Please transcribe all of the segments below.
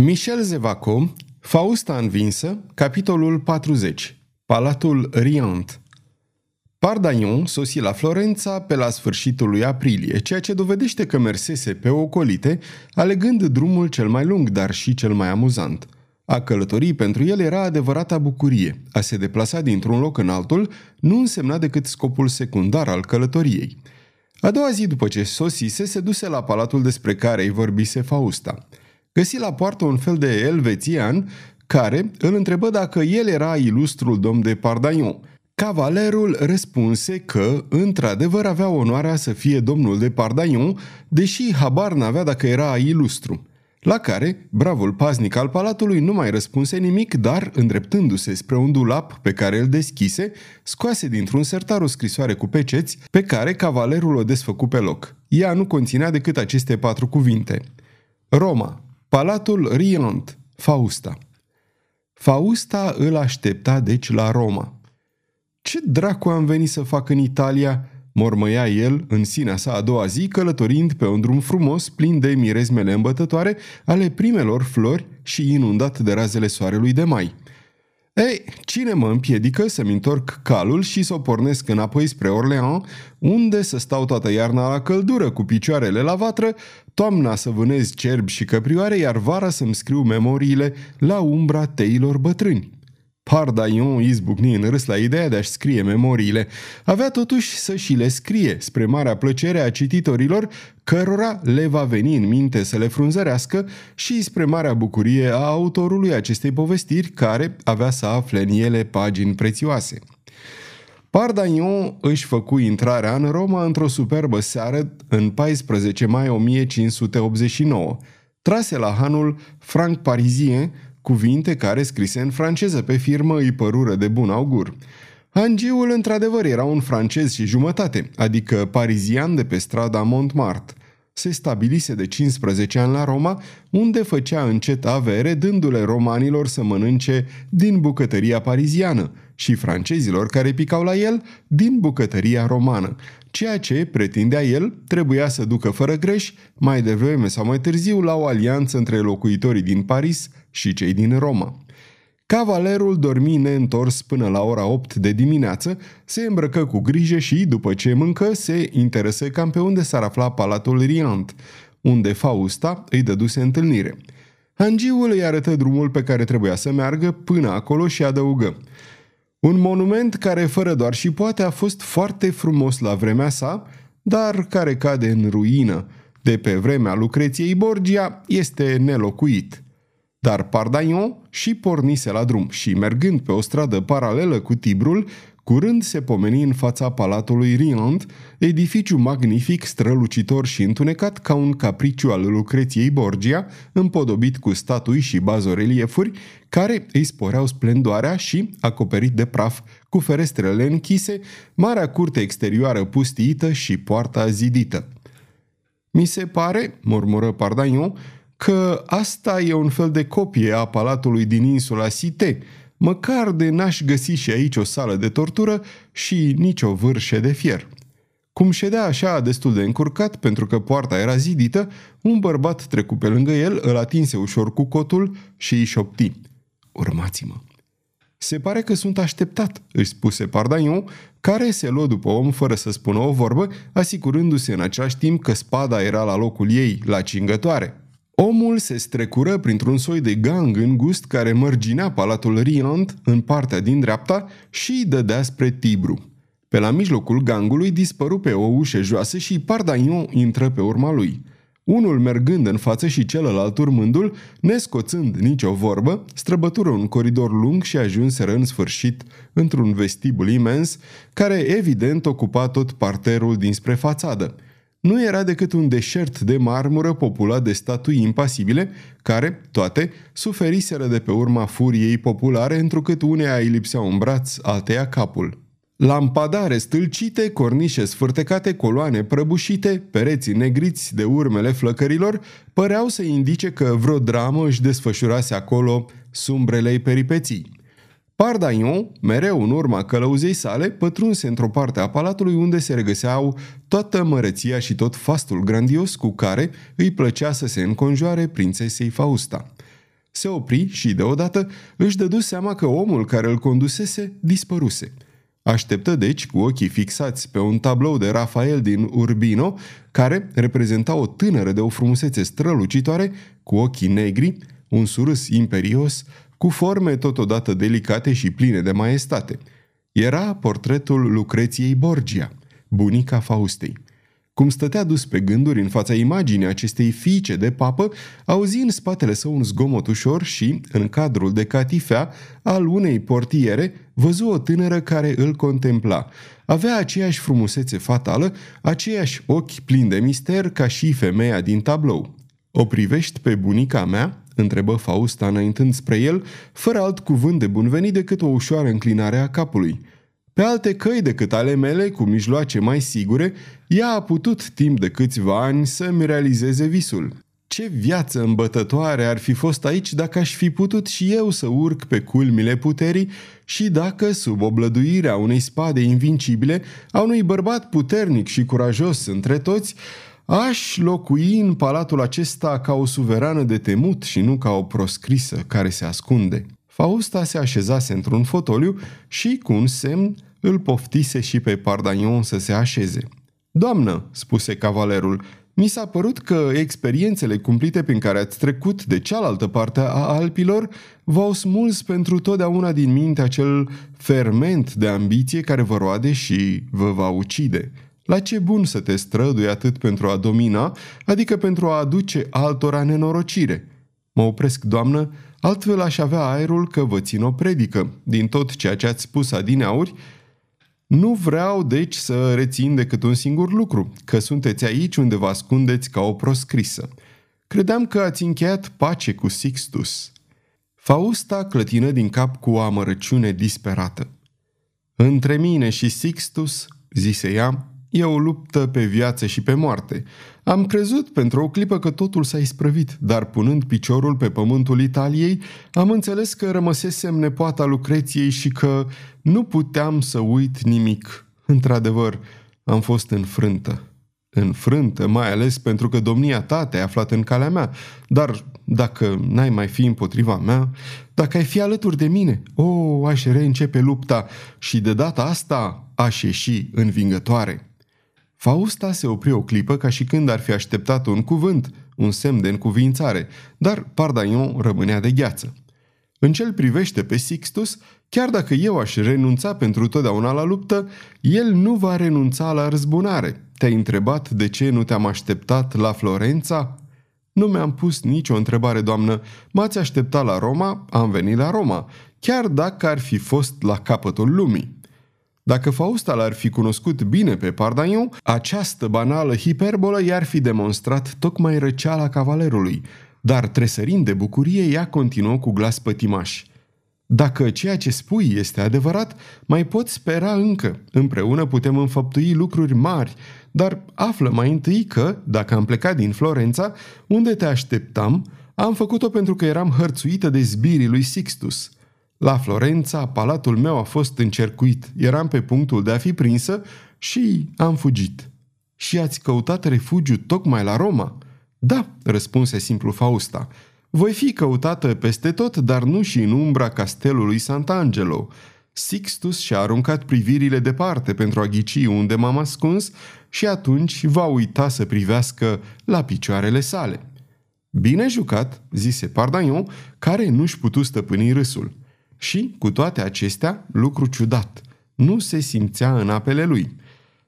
Michel Zevaco, Fausta învinsă, capitolul 40, Palatul Riant. Pardaion sosi la Florența pe la sfârșitul lui aprilie, ceea ce dovedește că mersese pe ocolite, alegând drumul cel mai lung, dar și cel mai amuzant. A călători pentru el era adevărata bucurie. A se deplasa dintr-un loc în altul nu însemna decât scopul secundar al călătoriei. A doua zi după ce sosise, se duse la palatul despre care îi vorbise Fausta – găsi la poartă un fel de elvețian care îl întrebă dacă el era ilustrul domn de Pardaion. Cavalerul răspunse că, într-adevăr, avea onoarea să fie domnul de Pardaion, deși habar n-avea dacă era ilustru. La care, bravul paznic al palatului nu mai răspunse nimic, dar, îndreptându-se spre un dulap pe care îl deschise, scoase dintr-un sertar o scrisoare cu peceți pe care cavalerul o desfăcu pe loc. Ea nu conținea decât aceste patru cuvinte. Roma, Palatul Riant, Fausta. Fausta îl aștepta deci la Roma. Ce dracu am venit să fac în Italia?" mormăia el în sinea sa a doua zi, călătorind pe un drum frumos, plin de mirezmele îmbătătoare ale primelor flori și inundat de razele soarelui de mai – ei, cine mă împiedică să-mi întorc calul și să o pornesc înapoi spre Orleans, unde să stau toată iarna la căldură cu picioarele la vatră, toamna să vânez cerbi și căprioare, iar vara să-mi scriu memoriile la umbra teilor bătrâni. Pardaion izbucni în râs la ideea de a-și scrie memoriile. Avea totuși să și le scrie, spre marea plăcere a cititorilor, cărora le va veni în minte să le frunzărească și spre marea bucurie a autorului acestei povestiri, care avea să afle în ele pagini prețioase. Pardaion își făcu intrarea în Roma într-o superbă seară în 14 mai 1589. Trase la hanul Franc Parisien, cuvinte care, scrise în franceză pe firmă, îi părură de bun augur. Angiul, într-adevăr, era un francez și jumătate, adică parizian de pe strada Montmartre. Se stabilise de 15 ani la Roma, unde făcea încet avere, dându-le romanilor să mănânce din bucătăria pariziană și francezilor care picau la el din bucătăria romană, ceea ce, pretindea el, trebuia să ducă fără greș, mai devreme sau mai târziu, la o alianță între locuitorii din Paris și cei din Roma. Cavalerul dormi neîntors până la ora 8 de dimineață, se îmbrăcă cu grijă și, după ce mâncă, se interesă cam pe unde s-ar afla Palatul Riant, unde Fausta îi dăduse întâlnire. Angiul îi arătă drumul pe care trebuia să meargă până acolo și adăugă – un monument care, fără doar și poate, a fost foarte frumos la vremea sa, dar care cade în ruină. De pe vremea Lucreției Borgia este nelocuit. Dar Pardaion și pornise la drum și, mergând pe o stradă paralelă cu Tibrul, Curând se pomeni în fața palatului Riant, edificiu magnific, strălucitor și întunecat ca un capriciu al Lucreției Borgia, împodobit cu statui și bazoreliefuri, care îi sporeau splendoarea și, acoperit de praf, cu ferestrele închise, marea curte exterioară pustiită și poarta zidită. Mi se pare, murmură Pardaion, că asta e un fel de copie a palatului din insula Cité, măcar de n-aș găsi și aici o sală de tortură și nici o vârșe de fier. Cum ședea așa destul de încurcat pentru că poarta era zidită, un bărbat trecu pe lângă el, îl atinse ușor cu cotul și îi șopti. Urmați-mă! Se pare că sunt așteptat, își spuse Pardaion, care se luă după om fără să spună o vorbă, asigurându-se în același timp că spada era la locul ei, la cingătoare. Omul se strecură printr-un soi de gang îngust care mărginea palatul Riant în partea din dreapta și dădea spre Tibru. Pe la mijlocul gangului dispăru pe o ușă joasă și Pardaion intră pe urma lui. Unul mergând în față și celălalt urmându-l, nescoțând nicio vorbă, străbătură un coridor lung și ajunseră în sfârșit într-un vestibul imens, care evident ocupa tot parterul dinspre fațadă – nu era decât un deșert de marmură populat de statui impasibile, care, toate, suferiseră de pe urma furiei populare, întrucât uneia îi lipsea un braț, alteia capul. Lampadare stâlcite, cornișe sfârtecate, coloane prăbușite, pereții negriți de urmele flăcărilor, păreau să indice că vreo dramă își desfășurase acolo sumbrelei peripeții. Pardaion, mereu în urma călăuzei sale, pătrunse într-o parte a palatului unde se regăseau toată măreția și tot fastul grandios cu care îi plăcea să se înconjoare prințesei Fausta. Se opri și, deodată, își dădu seama că omul care îl condusese dispăruse. Așteptă deci cu ochii fixați pe un tablou de Rafael din Urbino, care reprezenta o tânără de o frumusețe strălucitoare, cu ochii negri, un surâs imperios, cu forme totodată delicate și pline de maestate. Era portretul Lucreției Borgia, bunica Faustei. Cum stătea dus pe gânduri în fața imaginii acestei fiice de papă, auzi în spatele său un zgomot ușor și, în cadrul de catifea al unei portiere, văzu o tânără care îl contempla. Avea aceeași frumusețe fatală, aceiași ochi plini de mister ca și femeia din tablou. O privești pe bunica mea?" Întrebă Fausta înaintând spre el, fără alt cuvânt de bun venit decât o ușoară înclinare a capului. Pe alte căi decât ale mele, cu mijloace mai sigure, ea a putut timp de câțiva ani să-mi realizeze visul. Ce viață îmbătătoare ar fi fost aici dacă aș fi putut și eu să urc pe culmile puterii și dacă, sub oblăduirea unei spade invincibile, a unui bărbat puternic și curajos între toți, aș locui în palatul acesta ca o suverană de temut și nu ca o proscrisă care se ascunde. Fausta se așezase într-un fotoliu și, cu un semn, îl poftise și pe Pardagnon să se așeze. Doamnă, spuse cavalerul, mi s-a părut că experiențele cumplite prin care ați trecut de cealaltă parte a Alpilor v-au smuls pentru totdeauna din minte acel ferment de ambiție care vă roade și vă va ucide. La ce bun să te strădui atât pentru a domina, adică pentru a aduce altora nenorocire? Mă opresc, doamnă, altfel aș avea aerul că vă țin o predică. Din tot ceea ce ați spus adineauri, nu vreau, deci, să rețin decât un singur lucru, că sunteți aici unde vă ascundeți ca o proscrisă. Credeam că ați încheiat pace cu Sixtus. Fausta clătină din cap cu o amărăciune disperată. Între mine și Sixtus, zise ea, e o luptă pe viață și pe moarte. Am crezut pentru o clipă că totul s-a isprăvit, dar punând piciorul pe pământul Italiei, am înțeles că rămăsesem nepoata Lucreției și că nu puteam să uit nimic. Într-adevăr, am fost înfrântă. Înfrântă, mai ales pentru că domnia ta te-ai aflat în calea mea. Dar dacă n-ai mai fi împotriva mea, dacă ai fi alături de mine, o, oh, aș reîncepe lupta și de data asta aș ieși învingătoare. Fausta se opri o clipă ca și când ar fi așteptat un cuvânt, un semn de încuvințare, dar Pardaion rămânea de gheață. În cel privește pe Sixtus, chiar dacă eu aș renunța pentru totdeauna la luptă, el nu va renunța la răzbunare. Te-ai întrebat de ce nu te-am așteptat la Florența? Nu mi-am pus nicio întrebare, doamnă. M-ați așteptat la Roma, am venit la Roma, chiar dacă ar fi fost la capătul lumii. Dacă Fausta l-ar fi cunoscut bine pe Pardagnon, această banală hiperbolă i-ar fi demonstrat tocmai răceala cavalerului, dar tresărind de bucurie, ea continuă cu glas pătimaș. Dacă ceea ce spui este adevărat, mai pot spera încă. Împreună putem înfăptui lucruri mari, dar află mai întâi că, dacă am plecat din Florența, unde te așteptam, am făcut-o pentru că eram hărțuită de zbirii lui Sixtus – la Florența, palatul meu a fost încercuit. Eram pe punctul de a fi prinsă și am fugit. Și ați căutat refugiu tocmai la Roma? Da, răspunse simplu Fausta. Voi fi căutată peste tot, dar nu și în umbra castelului Sant'Angelo. Sixtus și-a aruncat privirile departe pentru a ghici unde m-am ascuns și atunci va uita să privească la picioarele sale. Bine jucat, zise Pardaion, care nu-și putu stăpâni râsul. Și, cu toate acestea, lucru ciudat, nu se simțea în apele lui.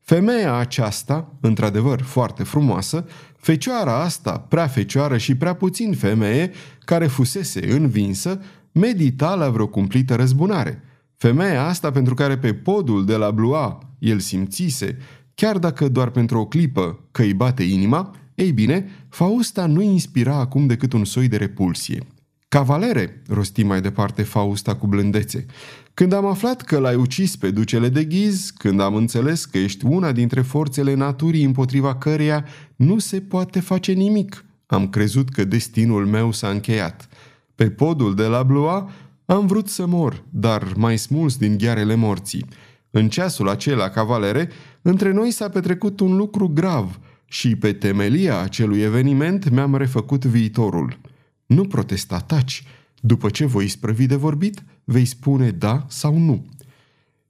Femeia aceasta, într-adevăr foarte frumoasă, fecioara asta, prea fecioară și prea puțin femeie, care fusese învinsă, medita la vreo cumplită răzbunare. Femeia asta pentru care pe podul de la Blua el simțise, chiar dacă doar pentru o clipă, că îi bate inima, ei bine, Fausta nu inspira acum decât un soi de repulsie. Cavalere, rosti mai departe Fausta cu blândețe, când am aflat că l-ai ucis pe ducele de ghiz, când am înțeles că ești una dintre forțele naturii împotriva căreia nu se poate face nimic, am crezut că destinul meu s-a încheiat. Pe podul de la Blois am vrut să mor, dar mai smuls din ghearele morții. În ceasul acela, cavalere, între noi s-a petrecut un lucru grav și pe temelia acelui eveniment mi-am refăcut viitorul. Nu protesta, taci. După ce voi sprăvi de vorbit, vei spune da sau nu.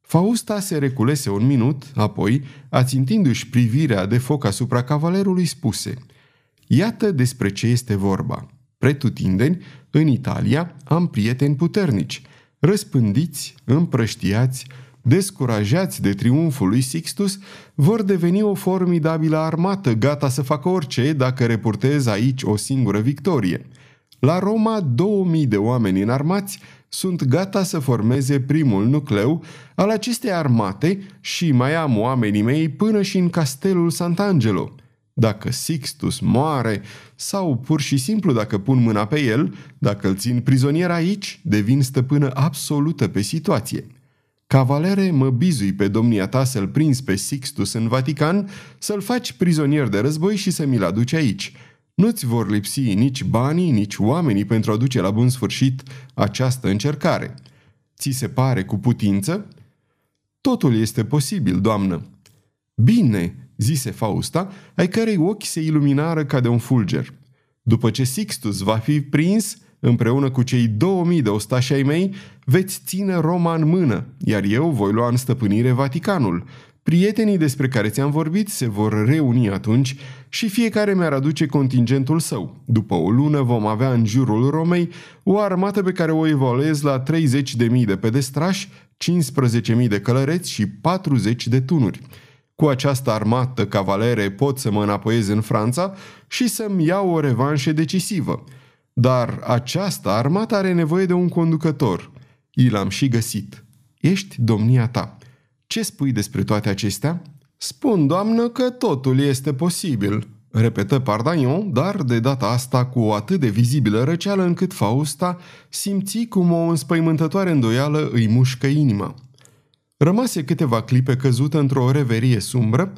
Fausta se reculese un minut, apoi, ațintindu-și privirea de foc asupra cavalerului, spuse Iată despre ce este vorba. Pretutindeni, în Italia, am prieteni puternici, răspândiți, împrăștiați, descurajați de triumful lui Sixtus, vor deveni o formidabilă armată, gata să facă orice dacă reportez aici o singură victorie. La Roma, 2000 de oameni înarmați sunt gata să formeze primul nucleu al acestei armate și mai am oamenii mei până și în castelul Sant'Angelo. Dacă Sixtus moare sau pur și simplu dacă pun mâna pe el, dacă îl țin prizonier aici, devin stăpână absolută pe situație. Cavalere, mă bizui pe domnia ta să-l prinzi pe Sixtus în Vatican, să-l faci prizonier de război și să mi-l aduci aici. Nu-ți vor lipsi nici banii, nici oamenii pentru a duce la bun sfârșit această încercare. Ți se pare cu putință? Totul este posibil, doamnă. Bine, zise Fausta, ai cărei ochi se iluminară ca de un fulger. După ce Sixtus va fi prins, împreună cu cei 2000 de ostași ai mei, veți ține Roma în mână, iar eu voi lua în stăpânire Vaticanul. Prietenii despre care ți-am vorbit se vor reuni atunci și fiecare mi-ar aduce contingentul său. După o lună vom avea în jurul Romei o armată pe care o evoluez la 30.000 de pedestrași, 15.000 de călăreți și 40 de tunuri. Cu această armată cavalere pot să mă înapoiez în Franța și să-mi iau o revanșă decisivă. Dar această armată are nevoie de un conducător. I l-am și găsit. Ești domnia ta. Ce spui despre toate acestea? Spun, doamnă, că totul este posibil, repetă Pardagnon, dar de data asta cu o atât de vizibilă răceală încât Fausta simți cum o înspăimântătoare îndoială îi mușcă inima. Rămase câteva clipe căzută într-o reverie sumbră,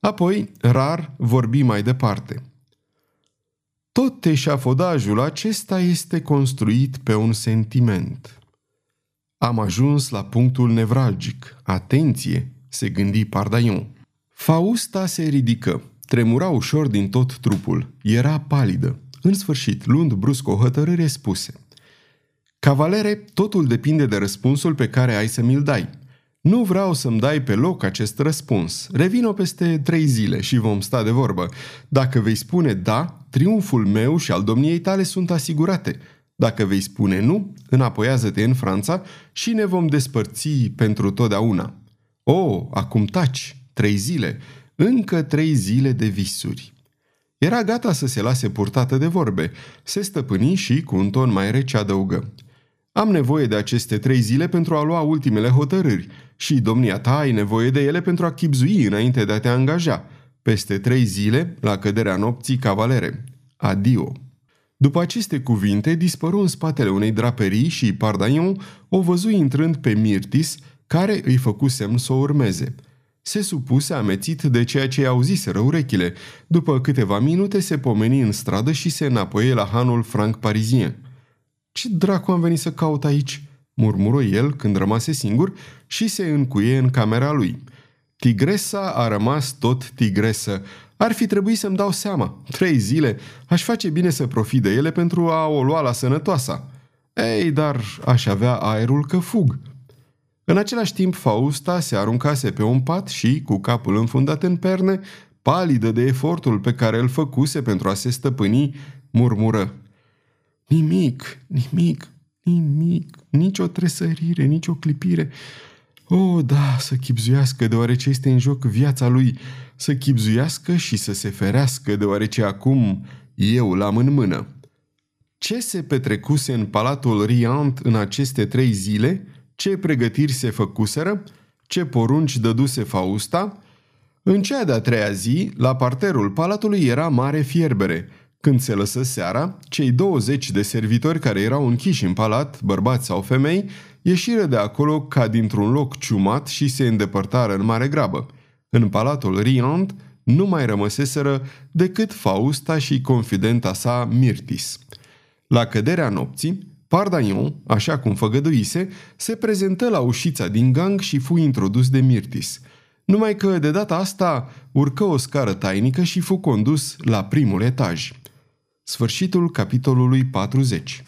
apoi, rar, vorbi mai departe. Tot eșafodajul acesta este construit pe un sentiment. Am ajuns la punctul nevralgic. Atenție, se gândi Pardaion. Fausta se ridică. Tremura ușor din tot trupul. Era palidă. În sfârșit, luând brusc o hotărâre, spuse Cavalere, totul depinde de răspunsul pe care ai să mi-l dai. Nu vreau să-mi dai pe loc acest răspuns. Revin-o peste trei zile și vom sta de vorbă. Dacă vei spune da, triumful meu și al domniei tale sunt asigurate. Dacă vei spune nu, înapoiază-te în Franța și ne vom despărți pentru totdeauna. O, oh, acum taci, trei zile, încă trei zile de visuri. Era gata să se lase purtată de vorbe, se stăpâni și, cu un ton mai rece, adăugă. Am nevoie de aceste trei zile pentru a lua ultimele hotărâri și domnia ta ai nevoie de ele pentru a chipzui înainte de a te angaja. Peste trei zile, la căderea nopții, cavalere. Adio! După aceste cuvinte, dispăru în spatele unei draperii și Pardaion o văzui intrând pe Mirtis, care îi făcu semn să o urmeze. Se supuse amețit de ceea ce auziseră urechile. După câteva minute se pomeni în stradă și se înapoie la hanul franc parizien. Ce dracu am venit să caut aici?" murmură el când rămase singur și se încuie în camera lui. Tigresa a rămas tot tigresă. Ar fi trebuit să-mi dau seama. Trei zile. Aș face bine să profit de ele pentru a o lua la sănătoasa. Ei, dar aș avea aerul că fug. În același timp, Fausta se aruncase pe un pat și, cu capul înfundat în perne, palidă de efortul pe care îl făcuse pentru a se stăpâni, murmură. Nimic, nimic, nimic, nicio tresărire, nicio clipire. O, oh, da, să chipzuiască deoarece este în joc viața lui, să chipzuiască și să se ferească deoarece acum eu l-am în mână. Ce se petrecuse în palatul Riant în aceste trei zile? Ce pregătiri se făcuseră? Ce porunci dăduse Fausta? În cea de-a treia zi, la parterul palatului era mare fierbere – când se lăsă seara, cei 20 de servitori care erau închiși în palat, bărbați sau femei, ieșiră de acolo ca dintr-un loc ciumat și se îndepărtară în mare grabă. În palatul Riant nu mai rămăseseră decât Fausta și confidenta sa Mirtis. La căderea nopții, Pardaion, așa cum făgăduise, se prezentă la ușița din gang și fu introdus de Mirtis. Numai că de data asta urcă o scară tainică și fu condus la primul etaj. Sfârșitul capitolului 40